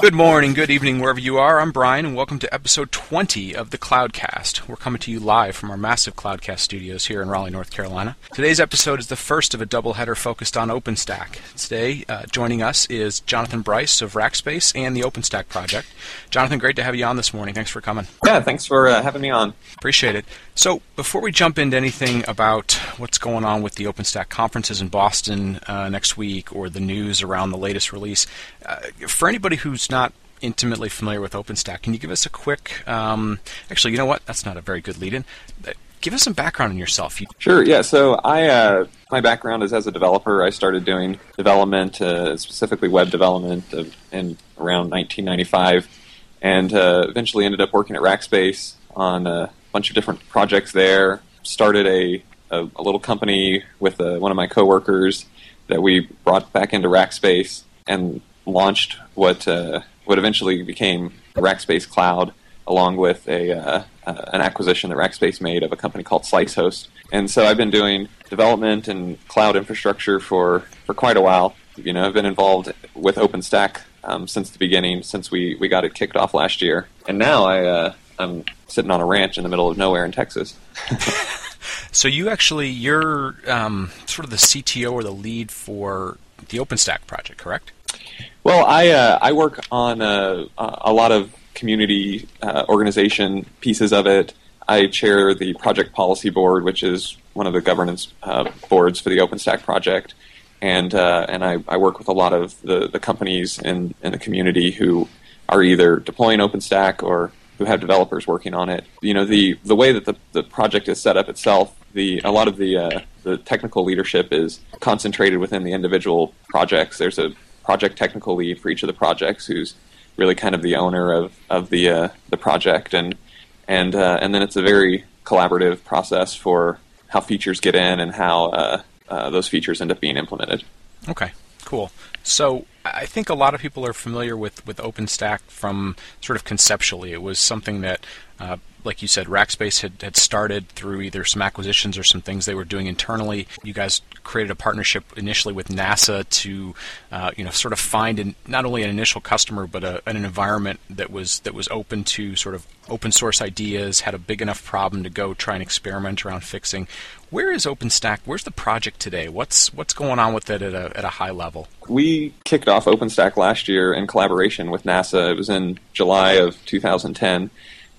Good morning, good evening, wherever you are. I'm Brian, and welcome to episode 20 of the Cloudcast. We're coming to you live from our massive Cloudcast studios here in Raleigh, North Carolina. Today's episode is the first of a doubleheader focused on OpenStack. Today, uh, joining us is Jonathan Bryce of Rackspace and the OpenStack project. Jonathan, great to have you on this morning. Thanks for coming. Yeah, thanks for uh, having me on. Appreciate it. So, before we jump into anything about what's going on with the OpenStack conferences in Boston uh, next week or the news around the latest release, uh, for anybody who's not intimately familiar with OpenStack, can you give us a quick? Um, actually, you know what? That's not a very good lead-in. Uh, give us some background on yourself. Sure. Yeah. So I, uh, my background is as a developer. I started doing development, uh, specifically web development, in around 1995, and uh, eventually ended up working at Rackspace on a bunch of different projects there. Started a, a, a little company with uh, one of my coworkers that we brought back into Rackspace and launched what uh, what eventually became Rackspace Cloud, along with a uh, uh, an acquisition that Rackspace made of a company called SliceHost. And so I've been doing development and cloud infrastructure for, for quite a while. You know, I've been involved with OpenStack um, since the beginning, since we, we got it kicked off last year. And now I uh, I'm sitting on a ranch in the middle of nowhere in Texas. so you actually you're um, sort of the CTO or the lead for the OpenStack project, correct? Well, I uh, I work on a, a lot of community uh, organization pieces of it. I chair the project policy board, which is one of the governance uh, boards for the OpenStack project, and uh, and I, I, work with a lot of the, the companies in, in the community who are either deploying OpenStack or who have developers working on it. You know, the the way that the, the project is set up itself, the a lot of the uh, the technical leadership is concentrated within the individual projects. There's a project technical lead for each of the projects, who's really kind of the owner of of the uh, the project, and and uh, and then it's a very collaborative process for how features get in and how uh, uh, those features end up being implemented. Okay, cool. So I think a lot of people are familiar with, with OpenStack from sort of conceptually. It was something that uh, like you said, Rackspace had, had started through either some acquisitions or some things they were doing internally. You guys created a partnership initially with NASA to, uh, you know, sort of find an, not only an initial customer but a, an environment that was that was open to sort of open source ideas, had a big enough problem to go try and experiment around fixing. Where is OpenStack? Where's the project today? What's what's going on with it at a at a high level? We kicked off OpenStack last year in collaboration with NASA. It was in July of 2010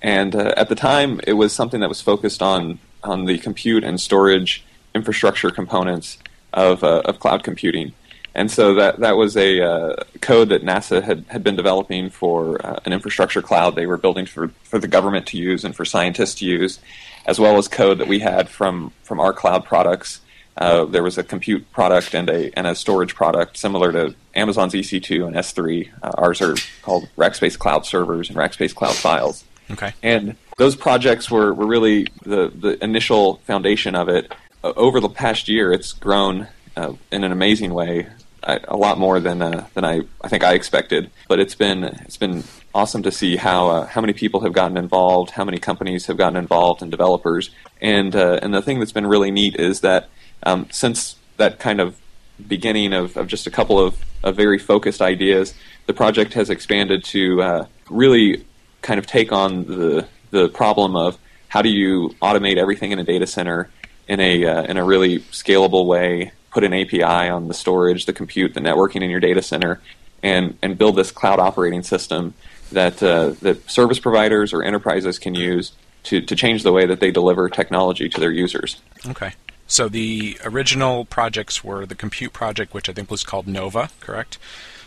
and uh, at the time, it was something that was focused on on the compute and storage infrastructure components of uh, of cloud computing. And so that that was a uh, code that NASA had, had been developing for uh, an infrastructure cloud they were building for, for the government to use and for scientists to use, as well as code that we had from from our cloud products. Uh, there was a compute product and a and a storage product similar to Amazon's EC2 and S3. Uh, ours are called Rackspace Cloud Servers and Rackspace Cloud Files. Okay. And those projects were, were really the, the initial foundation of it. Uh, over the past year, it's grown uh, in an amazing way, uh, a lot more than uh, than I, I think I expected. But it's been it's been awesome to see how uh, how many people have gotten involved, how many companies have gotten involved, and developers. And uh, and the thing that's been really neat is that um, since that kind of beginning of, of just a couple of, of very focused ideas, the project has expanded to really kind of take on the the problem of how do you automate everything in a data center in a uh, in a really scalable way, put an API on the storage, the compute, the networking in your data center, and and build this cloud operating system that uh, that service providers or enterprises can use to to change the way that they deliver technology to their users. Okay. So the original projects were the compute project, which I think was called Nova, correct?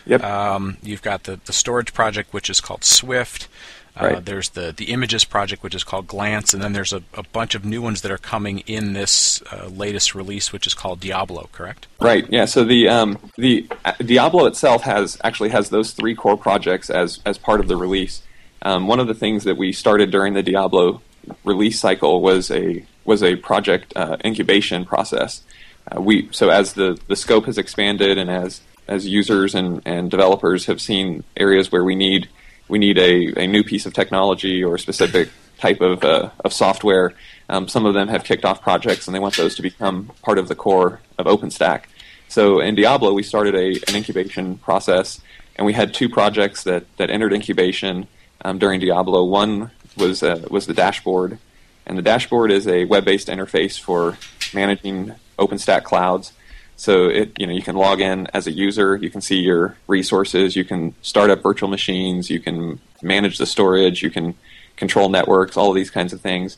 Yep. Um, you've got the, the storage project, which is called Swift. Uh, there's the the images project, which is called Glance, and then there's a, a bunch of new ones that are coming in this uh, latest release, which is called Diablo. Correct? Right. Yeah. So the um, the uh, Diablo itself has actually has those three core projects as as part of the release. Um, one of the things that we started during the Diablo release cycle was a was a project uh, incubation process. Uh, we so as the the scope has expanded and as as users and, and developers have seen areas where we need we need a, a new piece of technology or a specific type of, uh, of software. Um, some of them have kicked off projects and they want those to become part of the core of OpenStack. So in Diablo, we started a, an incubation process and we had two projects that, that entered incubation um, during Diablo. One was uh, was the dashboard, and the dashboard is a web-based interface for managing OpenStack clouds. So it you know you can log in as a user, you can see your resources, you can start up virtual machines, you can manage the storage, you can control networks, all of these kinds of things.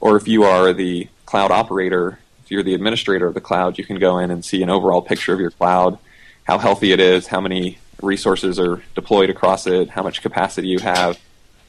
Or if you are the cloud operator, if you're the administrator of the cloud, you can go in and see an overall picture of your cloud, how healthy it is, how many resources are deployed across it, how much capacity you have,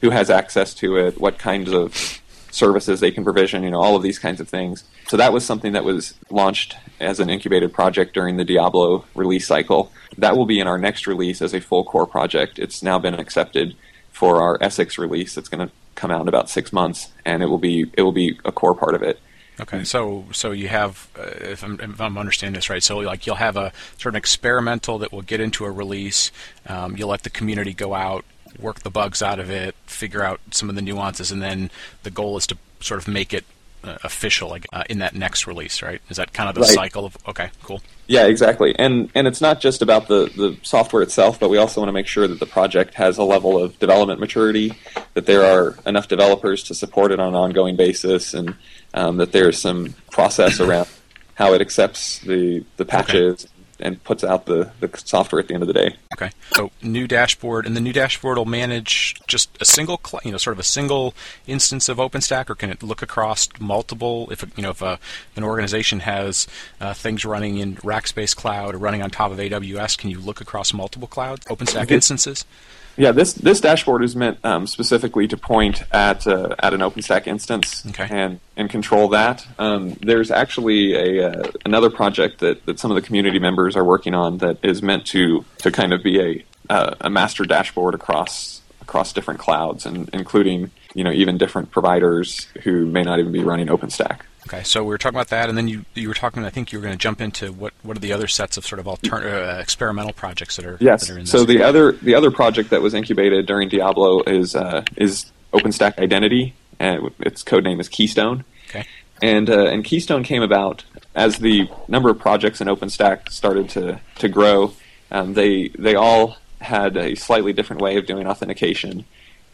who has access to it, what kinds of services they can provision, you know, all of these kinds of things. So that was something that was launched as an incubated project during the Diablo release cycle. That will be in our next release as a full core project. It's now been accepted for our Essex release. It's going to come out in about six months, and it will be it will be a core part of it. Okay, so so you have, uh, if, I'm, if I'm understanding this right, so like you'll have a sort of experimental that will get into a release. Um, you'll let the community go out, work the bugs out of it, figure out some of the nuances, and then the goal is to sort of make it uh, official like, uh, in that next release, right? Is that kind of the right. cycle of? Okay, cool. Yeah, exactly. And and it's not just about the the software itself, but we also want to make sure that the project has a level of development maturity, that there are enough developers to support it on an ongoing basis, and um, that there's some process around how it accepts the the patches. Okay and puts out the, the software at the end of the day. Okay. So new dashboard, and the new dashboard will manage just a single, you know, sort of a single instance of OpenStack, or can it look across multiple? If you know, if, a, an organization has uh, things running in Rackspace Cloud or running on top of AWS, can you look across multiple clouds, OpenStack instances? Yeah, this this dashboard is meant um, specifically to point at uh, at an OpenStack instance okay. and and control that. Um, there's actually a uh, another project that, that some of the community members are working on that is meant to to kind of be a uh, a master dashboard across across different clouds and including you know even different providers who may not even be running OpenStack. Okay, so we were talking about that, and then you you were talking. I think you were going to jump into what what are the other sets of sort of alternate uh, experimental projects that are yes. That are so the other the other project that was incubated during Diablo is uh, is OpenStack Identity, and its code name is Keystone. Okay. And uh, and Keystone came about as the number of projects in OpenStack started to to grow. Um, they they all had a slightly different way of doing authentication,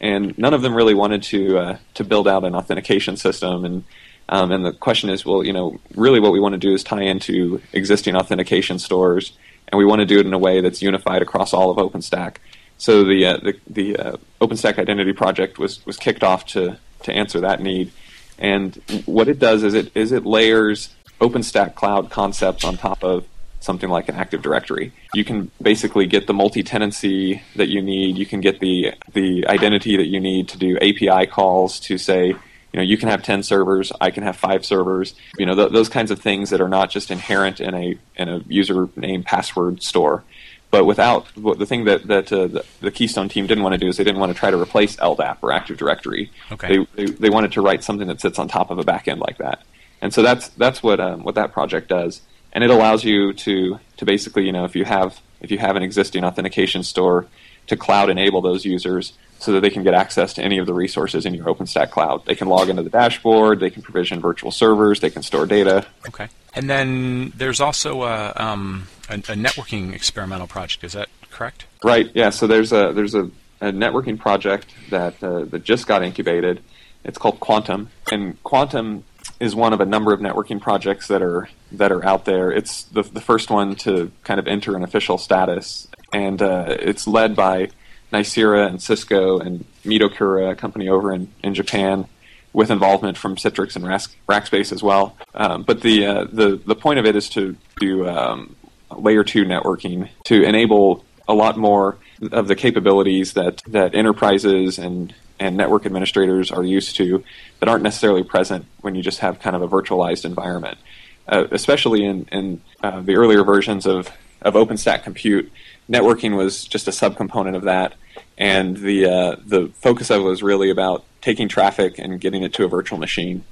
and none of them really wanted to uh, to build out an authentication system and um, and the question is, well, you know, really what we want to do is tie into existing authentication stores, and we want to do it in a way that's unified across all of OpenStack. So the uh, the, the uh, OpenStack Identity project was was kicked off to to answer that need. And what it does is it is it layers OpenStack cloud concepts on top of something like an Active Directory. You can basically get the multi-tenancy that you need. You can get the the identity that you need to do API calls to say you know you can have 10 servers i can have 5 servers you know th- those kinds of things that are not just inherent in a in a username password store but without the thing that that uh, the, the, Keystone team didn't want to do is they didn't want to try to replace LDAP or Active Directory. Okay. They, they, they wanted to write something that sits on top of a backend like that, and so that's that's what um, what that project does, and it allows you to to basically you know if you have if you have an existing authentication store to cloud enable those users so that they can get access to any of the resources in your OpenStack cloud. They can log into the dashboard, they can provision virtual servers, they can store data. Okay. And then there's also a, um, a, a networking experimental project. Is that correct? Right. Yeah. So there's a there's a, a networking project that uh, that just got incubated. It's called Quantum, and Quantum is one of a number of networking projects that are that are out there. It's the the first one to kind of enter an official status, and uh, it's led by Nicira and Cisco and Midokura, a company over in, in Japan, with involvement from Citrix and Rackspace as well. Um, but the, uh, the the point of it is to do um, layer two networking to enable a lot more of the capabilities that, that enterprises and and network administrators are used to that aren't necessarily present when you just have kind of a virtualized environment. Uh, especially in, in uh, the earlier versions of, of OpenStack Compute, networking was just a subcomponent of that, and the uh, the focus of it was really about taking traffic and getting it to a virtual machine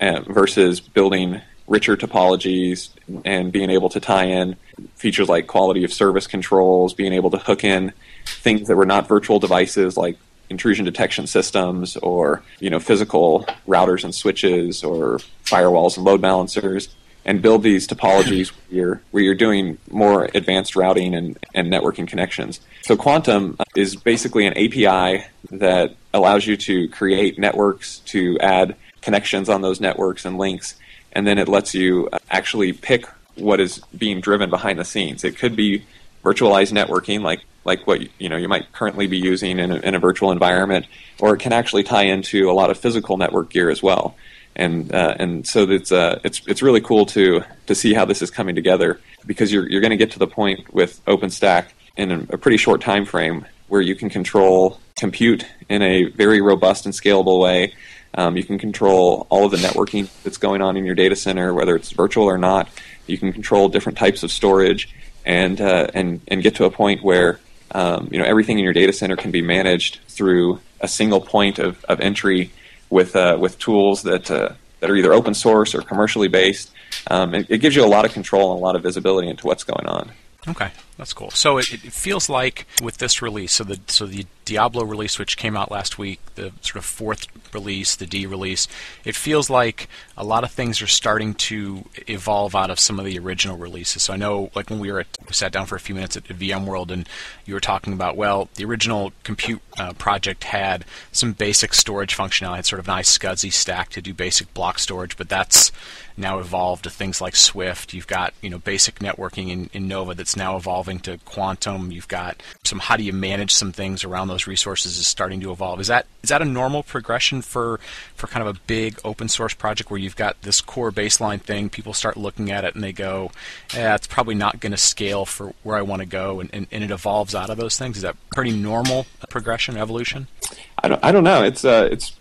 uh, versus building richer topologies and being able to tie in features like quality of service controls, being able to hook in things that were not virtual devices like intrusion detection systems or you know physical routers and switches or firewalls and load balancers and build these topologies where you're, where you're doing more advanced routing and, and networking connections. So Quantum is basically an API that allows you to create networks, to add connections on those networks and links, and then it lets you uh, actually pick what is being driven behind the scenes. It could be virtualized networking, like like what you know you might currently be using in a, in a virtual environment, or it can actually tie into a lot of physical network gear as well and uh, and so it's uh, it's it's really cool to to see how this is coming together because you're you're going to get to the point with OpenStack in a, a, pretty short time frame where you can control compute in a very robust and scalable way. Um, you can control all of the networking that's going on in your data center, whether it's virtual or not. You can control different types of storage, and uh, and and get to a point where um, you know everything in your data center can be managed through a single point of, of entry with uh, with tools that uh, that are either open source or commercially based. Um, it, it, gives you a lot of control and a lot of visibility into what's going on. Okay, that's cool. So it, it feels like with this release, so the so the Diablo release, which came out last week, the sort of fourth release, the D release, it feels like a lot of things are starting to evolve out of some of the original releases. So I know, like when we were at, we sat down for a few minutes at VMworld, and you were talking about, well, the original compute uh, project had some basic storage functionality, had sort of an iSCSI stack to do basic block storage, but that's now evolved to things like Swift. You've got you know basic networking in, in Nova that's now evolving to Quantum. You've got some how do you manage some things around those resources is starting to evolve. Is that is that a normal progression for for kind of a big open source project where you've got this core baseline thing? People start looking at it and they go, "Yeah, it's probably not going to scale for where I want to go," and, and, and it evolves out of those things. Is that pretty normal progression evolution? I don't I don't know. It's uh it's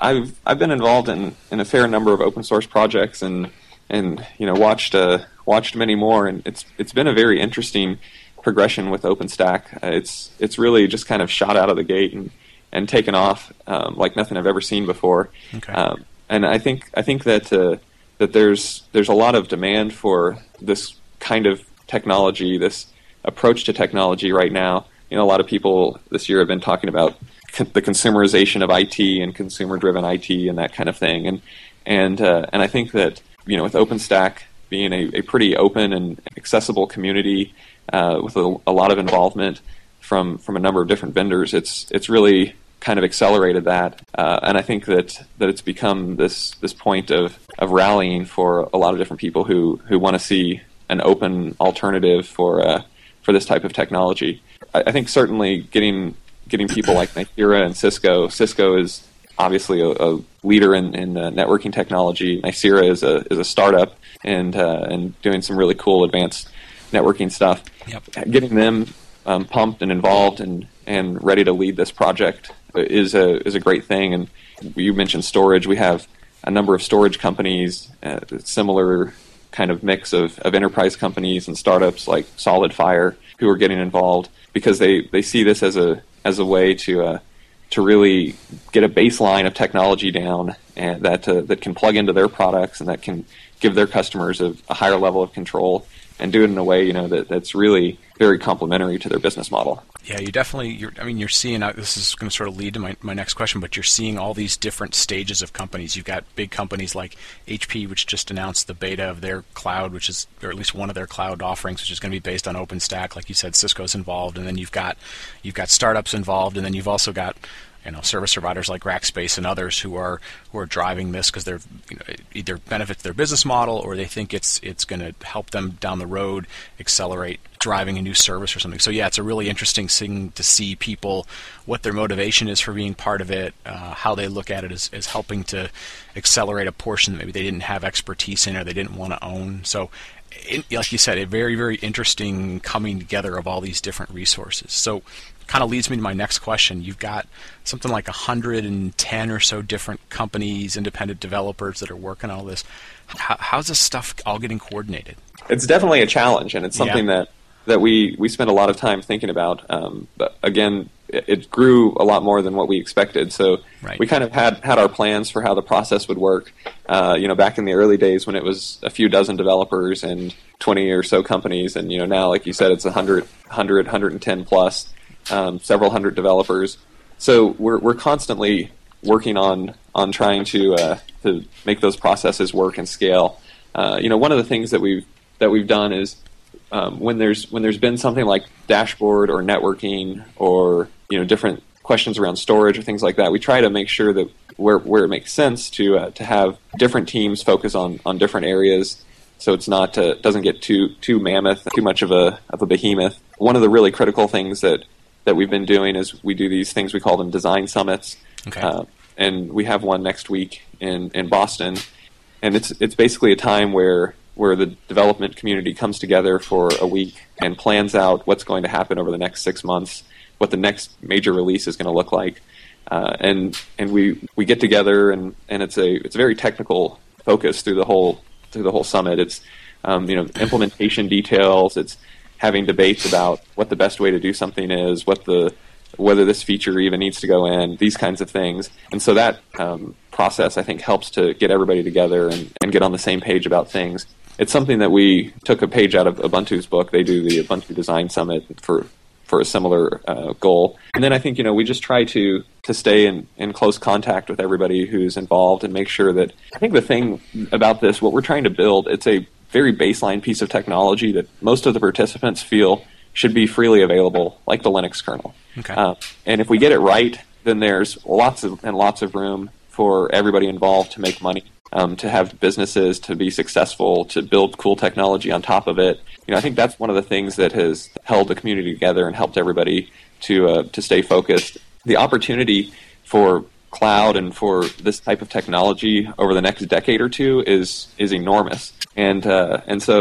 I've I've been involved in, in a fair number of open source projects and and you know watched uh, watched many more and it's it's been a very interesting progression with OpenStack. Uh, it's it's really just kind of shot out of the gate and and taken off um, like nothing I've ever seen before. Okay. Um, and I think I think that uh, that there's there's a lot of demand for this kind of technology, this approach to technology right now. You know, a lot of people this year have been talking about the consumerization of IT and consumer-driven IT and that kind of thing. And and uh, and I think that you know with OpenStack being a, a pretty open and accessible community uh, with a, a, lot of involvement from from a number of different vendors, it's it's really kind of accelerated that. Uh, and I think that that it's become this this point of of rallying for a lot of different people who who want to see an open alternative for uh, for this type of technology. I, I think certainly getting getting people like Nicira and Cisco. Cisco is obviously a, a leader in, in uh, networking technology. Nicira is a is a startup and uh, and doing some really cool advanced networking stuff. Yep. Getting them um, pumped and involved and and ready to lead this project is a is a great thing. And you mentioned storage. We have a number of storage companies, uh, similar kind of mix of, of enterprise companies and startups like SolidFire who are getting involved because they, they see this as a as a way to uh, to really get a baseline of technology down and that uh, that can plug into their products and that can give their customers a, a higher level of control and do it in a way you know that, that's really very complementary to their business model. Yeah, you definitely. You're, I mean, you're seeing. Uh, this is going to sort of lead to my, my next question, but you're seeing all these different stages of companies. You've got big companies like HP, which just announced the beta of their cloud, which is, or at least one of their cloud offerings, which is going to be based on OpenStack. Like you said, Cisco's involved, and then you've got you've got startups involved, and then you've also got you know service providers like Rackspace and others who are who are driving this because they're you know, either benefits their business model or they think it's it's going to help them down the road accelerate driving a new service or something. So yeah, it's a really interesting thing to see people what their motivation is for being part of it, uh, how they look at it as, as helping to accelerate a portion that maybe they didn't have expertise in or they didn't want to own. So like you said, a very, very interesting coming together of all these different resources. So kind of leads me to my next question. You've got something like 110 or so different companies, independent developers that are working on all this. How, how's this stuff all getting coordinated? It's definitely a challenge, and it's something yeah. that that we we spend a lot of time thinking about. Um, but again, it, it, grew a lot more than what we expected. So right. we kind of had had our plans for how the process would work. Uh, you know, back in the early days when it was a few dozen developers and 20 or so companies, and you know now, like you said, it's 100, 100 110 plus um, several hundred developers. So we're we're constantly working on on trying to uh, to make those processes work and scale. uh, you know, one of the things that we've that we've done is um, when there's when there's been something like dashboard or networking or you know different questions around storage or things like that, we try to make sure that where where it makes sense to uh, to have different teams focus on on different areas, so it's not uh, doesn't get too too mammoth, too much of a of a behemoth. One of the really critical things that that we've been doing is we do these things we call them design summits, Okay. uh, and we have one next week in in Boston, and it's it's basically a time where where the development community comes together for a week and plans out what's going to happen over the next six months, what the next major release is going to look like, uh, and and we we get together and and it's a it's a very technical focus through the whole through the whole summit. It's um, you know implementation details. It's having debates about what the best way to do something is, what the whether this feature even needs to go in, these kinds of things. And so that um, process, I think, helps to get everybody together and, and get on the same page about things. It's something that we took a page out of Ubuntu's book. They do the Ubuntu Design Summit for for a similar uh, goal. And then I think you know we just try to to stay in, in close contact with everybody who's involved and make sure that I think the thing about this, what we're trying to build, it's a very baseline piece of technology that most of the participants feel should be freely available, like the Linux kernel. Okay. Uh, and if we get it right, then there's lots of and lots of room for everybody involved to make money, um, to have businesses to be successful, to build cool technology on top of it. You know, I think that's one of the things that has held the community together and helped everybody to uh, to stay focused. The opportunity for cloud and for this type of technology over the next decade or two is is enormous. And uh, and so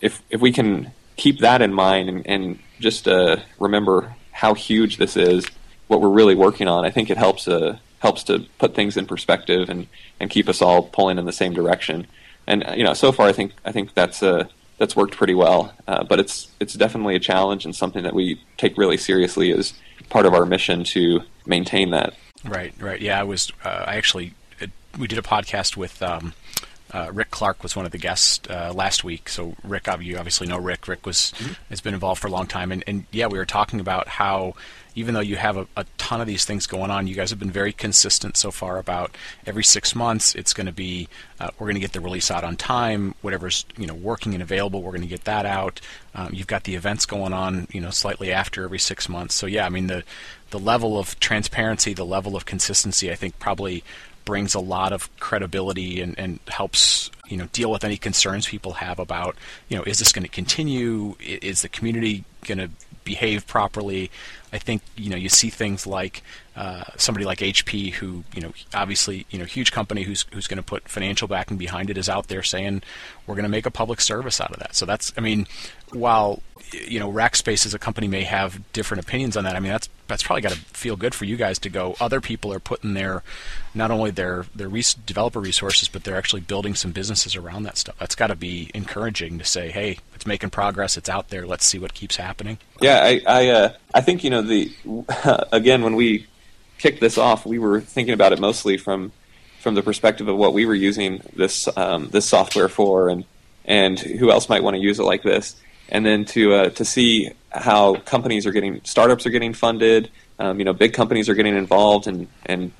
if if we can keep that in mind and, and just uh, remember how huge this is, what we're really working on, I think it helps uh, helps to put things in perspective and, and keep us all pulling in the same direction. And you know, so far, I think I think that's uh, that's worked pretty well. Uh, but it's it's definitely a challenge and something that we take really seriously as part of our mission to maintain that. Right, right. Yeah, I was. Uh, I actually uh, we did a podcast with um, uh, Rick Clark was one of the guests uh, last week. So Rick, you obviously know Rick. Rick was has been involved for a long time, and, and yeah, we were talking about how even though you have a, a ton of these things going on, you guys have been very consistent so far about every six months it's going to be uh, we're going to get the release out on time. Whatever's you know working and available, we're going to get that out. Um, you've got the events going on, you know, slightly after every six months. So yeah, I mean the the level of transparency, the level of consistency, I think probably brings a lot of credibility and, and helps you know deal with any concerns people have about you know is this going to continue? Is the community going to behave properly? I think you know you see things like uh, somebody like HP, who you know obviously you know huge company who's who's going to put financial backing behind it, is out there saying we're going to make a public service out of that. So that's I mean, while you know Rackspace as a company may have different opinions on that, I mean that's that's probably got to feel good for you guys to go. Other people are putting their not only their their res- developer resources, but they're actually building some businesses around that stuff. That's got to be encouraging to say, hey, making progress, it's out there. Let's see what keeps happening. Yeah, I I, uh, I think you know the again when we kicked this off, we were thinking about it mostly from from the perspective of what we were using this um, this software for, and and who else might want to use it like this, and then to uh, to see how companies are getting startups are getting funded, um, you know, big companies are getting involved and and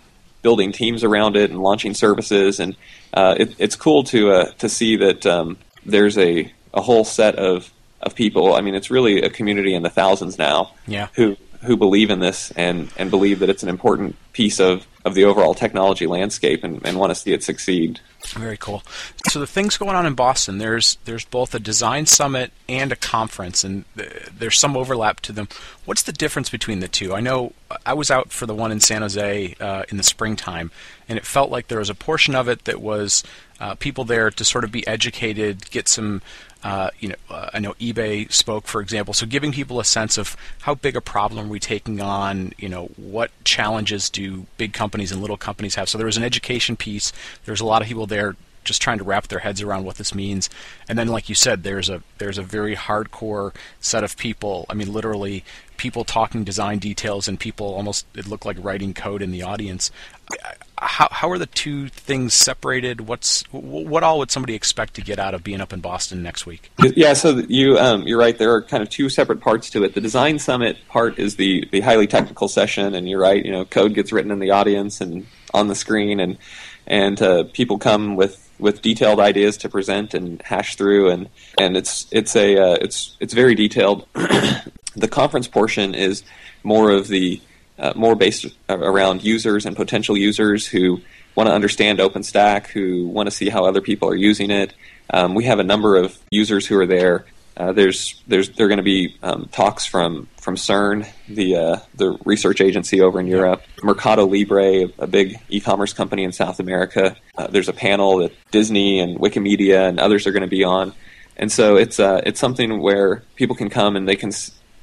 building teams around it and launching services, and uh, it, it's cool to uh, to see that um, there's a a whole set of of people. I mean, it's really a community in the thousands now Yeah. who who believe in this and and believe that it's an important piece of of the overall technology landscape and, and want to see it succeed. Very cool. So the things going on in Boston, there's there's both a design summit and a conference, and th- there's some overlap to them. What's the difference between the two? I know I was out for the one in San Jose uh, in the springtime, and it felt like there was a portion of it that was uh, people there to sort of be educated, get some. Uh, you know, uh, I know eBay spoke, for example, so giving people a sense of how big a problem are we taking on. You know, what challenges do big companies and little companies have? So there was an education piece. There's a lot of people there just trying to wrap their heads around what this means. And then, like you said, there's a there's a very hardcore set of people. I mean, literally people talking design details and people almost it looked like writing code in the audience. How how are the two things separated? What's what all would somebody expect to get out of being up in Boston next week? Yeah, so you um, you're right. There are kind of two separate parts to it. The design summit part is the the highly technical session, and you're right. You know, code gets written in the audience and on the screen, and and uh, people come with with detailed ideas to present and hash through, and and it's it's a uh, it's it's very detailed. the conference portion is more of the uh, more based around users and potential users who want to understand OpenStack, who want to see how other people are using it. Um, we have a number of users who are there. Uh, there's there's there are going to be um, talks from from CERN, the uh, the research agency over in Europe, Mercado Libre, a big e-commerce company in South America. Uh, there's a panel that Disney and Wikimedia and others are going to be on, and so it's uh, it's something where people can come and they can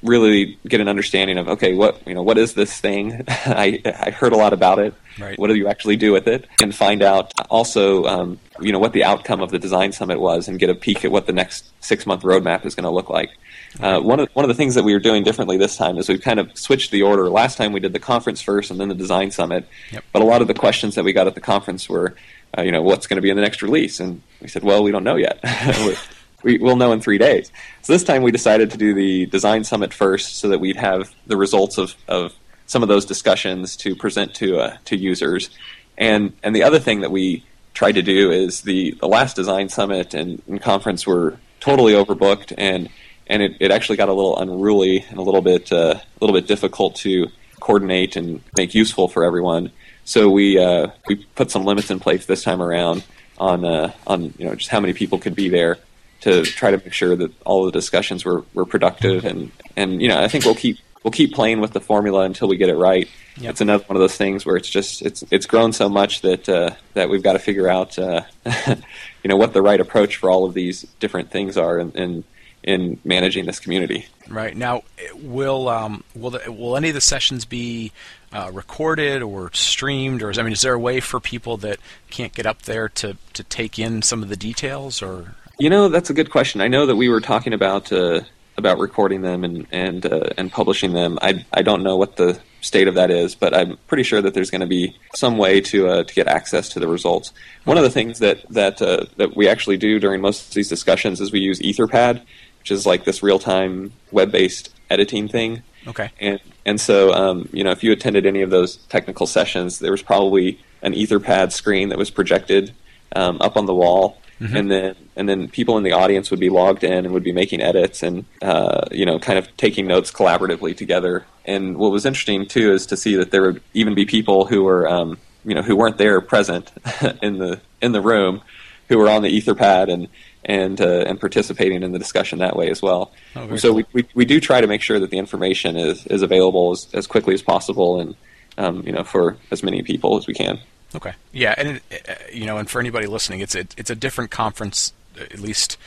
really get an understanding of okay, what you know, what is this thing? I I heard a lot about it. Right. What do you actually do with it? And find out also, um, you know, what the outcome of the design summit was, and get a peek at what the next six month roadmap is going to look like. Uh, one of one of the things that we are doing differently this time is we've kind of switched the order. Last time we did the conference first, and then the design summit. Yep. But a lot of the questions that we got at the conference were, uh, you know, what's going to be in the next release? And we said, well, we don't know yet. we, will know in three days. So this time we decided to do the design summit first, so that we'd have the results of, of some of those discussions to present to uh, to users. And and the other thing that we tried to do is the, the last design summit and, and conference were totally overbooked, and and it, it actually got a little unruly and a little bit uh, a little bit difficult to coordinate and make useful for everyone. So we uh, we put some limits in place this time around on uh, on you know just how many people could be there to try to make sure that all the discussions were, were productive and, and you know I think we'll keep we'll keep playing with the formula until we get it right. Yep. It's another one of those things where it's just it's it's grown so much that uh, that we've got to figure out uh, you know what the right approach for all of these different things are and, and in managing this community. Right now, will um, will the, will any of the sessions be uh, recorded or streamed, or is I mean, is there a way for people that can't get up there to to take in some of the details, or you know, that's a good question. I know that we were talking about uh, about recording them and and uh, and publishing them. I I don't know what the state of that is, but I'm pretty sure that there's going to be some way to uh, to get access to the results. One of the things that that uh, that we actually do during most of these discussions is we use Etherpad, which is like this real time web based editing thing. Okay. And and so um, you know, if you attended any of those technical sessions, there was probably an Etherpad screen that was projected um, up on the wall Mm-hmm. and then and then people in the audience would be logged in and would be making edits and uh, you know kind of taking notes collaboratively together. And what was interesting too is to see that there would even be people who were um, you know who weren't there present in the in the room who were on the Etherpad and and uh, and participating in the discussion that way as well. Oh, so cool. we, we, we do try to make sure that the information is, is available as, as quickly as possible and um, you know for as many people as we can. Okay. Yeah, and it, uh, you know, and for anybody listening, it's it, it's a different conference, at least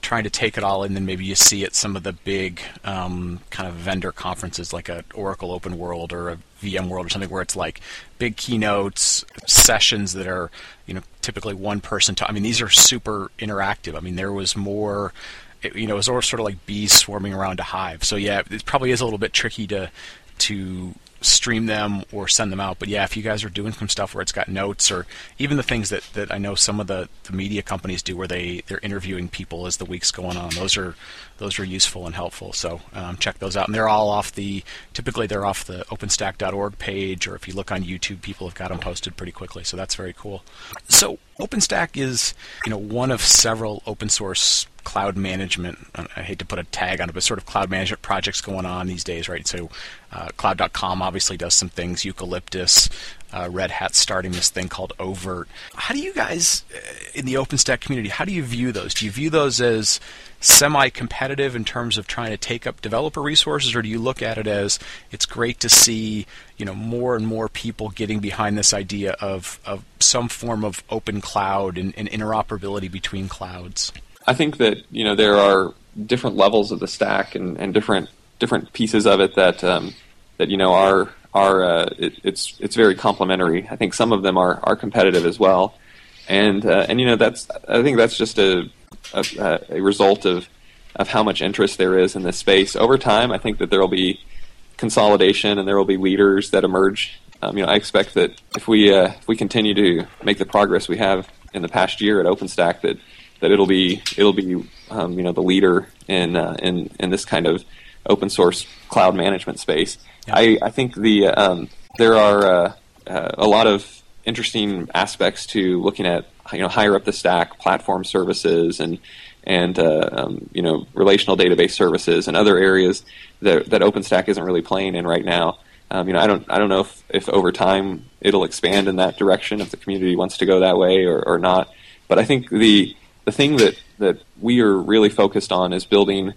trying to take it all in than maybe you see at some of the big um, kind of vendor conferences like a Oracle Open World or a VMworld or something where it's like big keynotes, sessions that are you know typically one person. To, I mean, these are super interactive. I mean, there was more. It, you know, it was sort of like bees swarming around a hive. So yeah, it probably is a little bit tricky to to stream them or send them out. But yeah, if you guys are doing some stuff where it's got notes or even the things that, that I know some of the, the media companies do where they, they're interviewing people as the week's going on, those are those are useful and helpful. So um, check those out. And they're all off the typically they're off the OpenStack.org page, or if you look on YouTube, people have got them posted pretty quickly. So that's very cool. So OpenStack is you know one of several open source cloud management. I hate to put a tag on it, but sort of cloud management projects going on these days, right? So, uh, Cloud.com obviously does some things. Eucalyptus, uh, Red Hat starting this thing called oVirt. How do you guys uh, in the OpenStack community? How do you view those? Do you view those as semi-competitive in terms of trying to take up developer resources, or do you look at it as it's great to see you know more and more people getting behind this idea of, of some form of open cloud and, and interoperability between clouds? I think that you know there are different levels of the stack and, and different different pieces of it that um, that you know are are uh, it, it's it's very complementary. I think some of them are are competitive as well, and uh, and you know that's I think that's just a a, a result of of how much interest there is in this space over time. I think that there will be consolidation and there will be leaders that emerge. Um, you know, I expect that if we uh, if we continue to make the progress we have in the past year at OpenStack, that that it'll be it'll be um, you know the leader in uh, in in this kind of open source cloud management space. Yeah. I, I think the um, there are uh, uh, a lot of interesting aspects to looking at you know higher up the stack platform services and and uh, um, you know relational database services and other areas that that OpenStack isn't really playing in right now. Um, you know, I don't I don't know if, if over time it'll expand in that direction if the community wants to go that way or, or not. But I think the the thing that that we are really focused on is building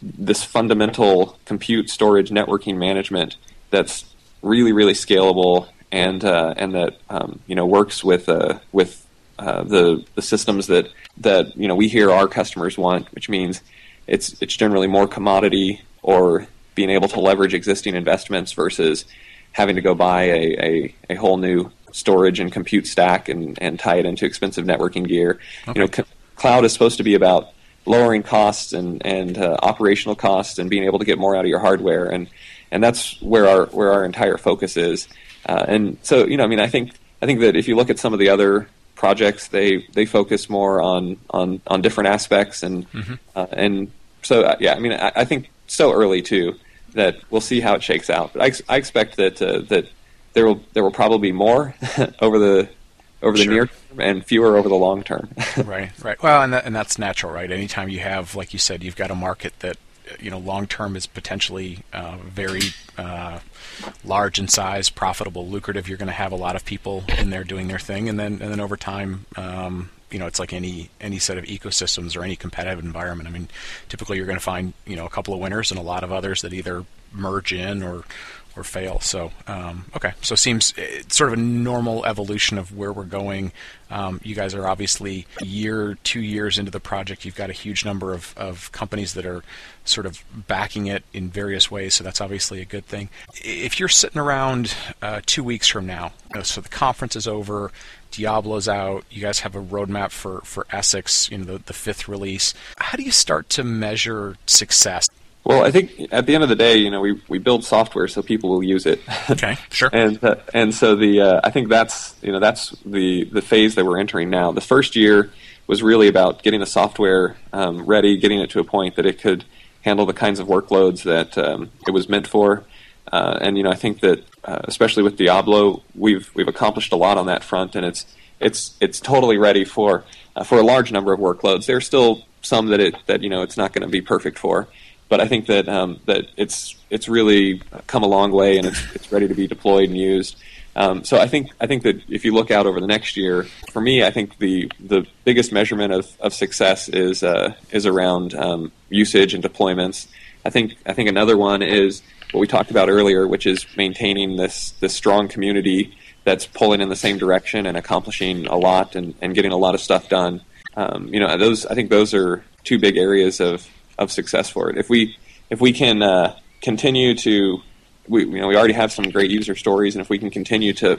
this fundamental compute storage networking management that's really really scalable and uh, and that um, you know works with uh, with uh, the the systems that that you know we hear our customers want, which means it's it's generally more commodity or being able to leverage existing investments versus having to go buy a, a, a whole new storage and compute stack and, and tie it into expensive networking gear. Okay. You know, cloud is supposed to be about lowering costs and and uh, operational costs and being able to get more out of your hardware and and that's where our where our entire focus is. Uh, and so you know, I mean, I think I think that if you look at some of the other projects, they they focus more on on on different aspects and mm-hmm. uh, and so uh, yeah, I mean, I, I, think so early too that we'll see how it shakes out. But I, I expect that uh, that there will there will probably be more over the over the sure. near term and fewer over the long term. right, right. Well, and that, and that's natural, right? Anytime you have, like you said, you've got a market that you know long term is potentially uh, very uh, large in size, profitable, lucrative. You're going to have a lot of people in there doing their thing, and then and then over time, um, you know, it's like any any set of ecosystems or any competitive environment. I mean, typically you're going to find you know a couple of winners and a lot of others that either merge in or or fail. So um, okay, so it seems it's sort of a normal evolution of where we're going. Um, you guys are obviously year, two years into the project. You've got a huge number of, of companies that are sort of backing it in various ways. So that's obviously a good thing. If you're sitting around uh, two weeks from now, you know, so the conference is over. Diablo's out. You guys have a roadmap for, for Essex, you know, the, the fifth release. How do you start to measure success? Well, I think at the end of the day, you know, we, we build software so people will use it. Okay, sure. and uh, and so the uh, I think that's you know that's the the phase that we're entering now. The first year was really about getting the software um, ready, getting it to a point that it could handle the kinds of workloads that um, it was meant for. Uh, and you know, I think that uh, especially with Diablo, we've we've accomplished a lot on that front, and it's it's it's totally ready for uh, for a large number of workloads. There's still some that it that you know it's not going to be perfect for but I think that um, that it's it's really come a long way and it's it's ready to be deployed and used. Um, so I think I think that if you look out over the next year, for me, I think the the biggest measurement of, of success is uh, is around um, usage and deployments. I think I think another one is what we talked about earlier, which is maintaining this this strong community that's pulling in the same direction and accomplishing a lot and, and getting a lot of stuff done. Um, you know, those I think those are two big areas of of success for it. If we if we can uh, continue to we you know we already have some great user stories, and if we can continue to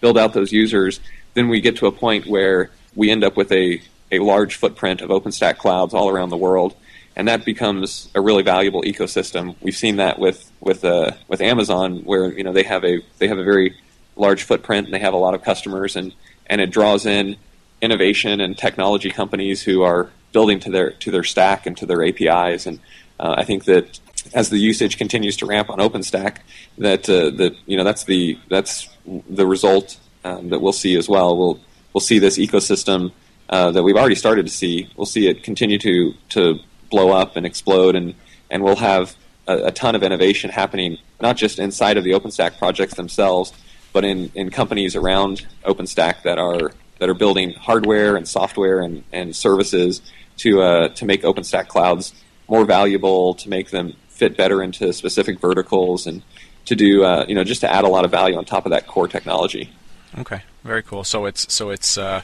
build out those users, then we get to a point where we end up with a a large footprint of OpenStack clouds all around the world, and that becomes a really valuable ecosystem. We've seen that with with uh, with Amazon, where you know they have a they have a very large footprint and they have a lot of customers, and and it draws in innovation and technology companies who are building to their to their stack and to their APIs. And uh, I think that as the usage continues to ramp on OpenStack, that uh, you know that's the that's the result um, that we'll see as well. We'll we'll see this ecosystem uh, that we've already started to see. We'll see it continue to to blow up and explode, and and we'll have a, a ton of innovation happening, not just inside of the OpenStack projects themselves, but in, in companies around OpenStack that are that are building hardware and software and, and services to uh, to make OpenStack clouds more valuable, to make them fit better into specific verticals, and to do uh, you know just to add a lot of value on top of that core technology. Okay, very cool. So it's so it's uh,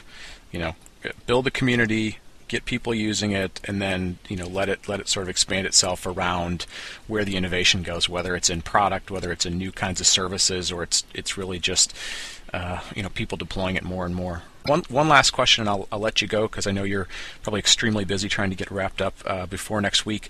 you know build a community, get people using it, and then you know let it let it sort of expand itself around where the innovation goes, whether it's in product, whether it's in new kinds of services, or it's it's really just uh, you know people deploying it more and more. One one last question, and I'll, I'll let you go because I know you're probably extremely busy trying to get wrapped up uh, before next week.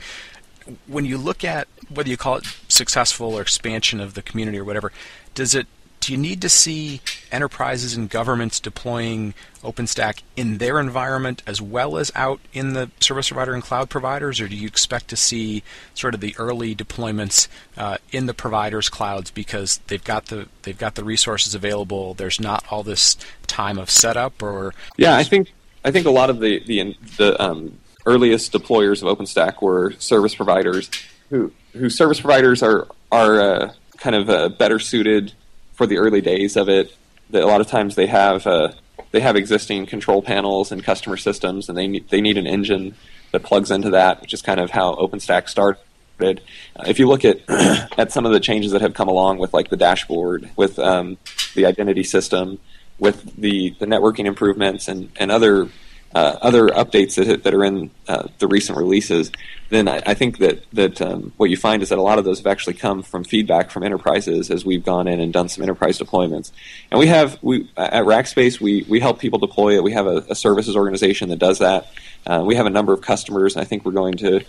When you look at whether you call it successful or expansion of the community or whatever, does it you need to see enterprises and governments deploying OpenStack in their environment as well as out in the service provider and cloud providers, or do you expect to see sort of the early deployments uh, in the providers' clouds because they've got the they've got the resources available? There's not all this time of setup, or yeah, I think I think a lot of the the, the um, earliest deployers of OpenStack were service providers who who service providers are are uh, kind of uh, better suited for the early days of it. That a lot of times they have uh, they have existing control panels and customer systems, and they need, they need an engine that plugs into that, which is kind of how OpenStack started. Uh, if you look at at some of the changes that have come along with like the dashboard, with um, the identity system, with the, the networking improvements, and, and other uh, other updates that, that are in uh, the recent releases, then I, I think that that um, what you find is that a lot of those have actually come from feedback from enterprises as we've gone in and done some enterprise deployments. And we have we at Rackspace we we help people deploy it. We have a, a services organization that does that. Uh, we have a number of customers. I think we're going to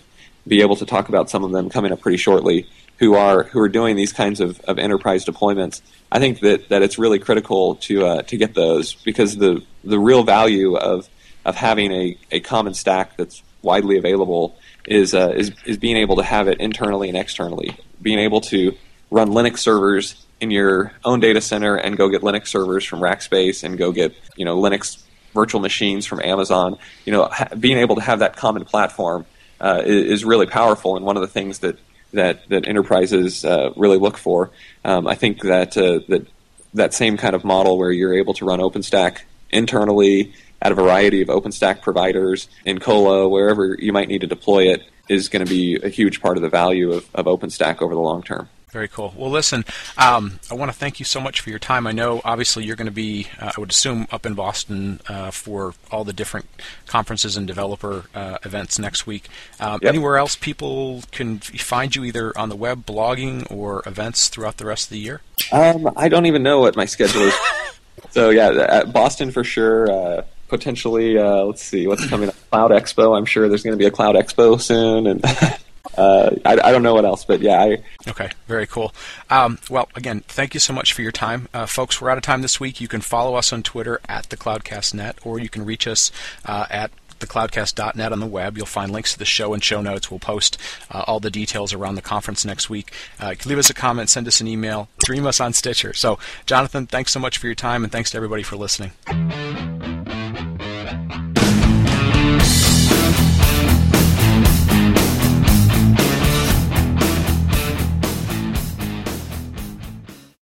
be able to talk about some of them coming up pretty shortly who are who are doing these kinds of, of enterprise deployments. I think that, that it's really critical to uh, to get those because the the real value of of having a, a common stack that's widely available is, uh, is is being able to have it internally and externally. Being able to run Linux servers in your own data center and go get Linux servers from Rackspace and go get you know Linux virtual machines from Amazon. You know, ha- being able to have that common platform uh, is, is, really powerful and one of the things that that that enterprises uh, really look for. Um, I think that uh, that that same kind of model where you're able to run OpenStack internally at a variety of OpenStack providers in Colo, wherever you might need to deploy it, is going to be a huge part of the value of, of OpenStack over the long term. Very cool. Well, listen, um, I want to thank you so much for your time. I know, obviously, you're going to be, uh, I would assume, up in Boston uh, for all the different conferences and developer uh, events next week. Um, yep. Anywhere else people can find you either on the web, blogging, or events throughout the rest of the year? Um, I don't even know what my schedule is. so, yeah, Boston for sure uh, potentially uh, let's see what's coming up cloud expo i'm sure there's going to be a cloud expo soon and uh, I, I, don't know what else but yeah I... okay very cool um, well again thank you so much for your time uh, folks we're out of time this week you can follow us on twitter at the cloudcastnet or you can reach us uh, at thecloudcast.net on the web. You'll find links to the show and show notes. We'll post uh, all the details around the conference next week. Uh, leave us a comment, send us an email, stream us on Stitcher. So, Jonathan, thanks so much for your time, and thanks to everybody for listening.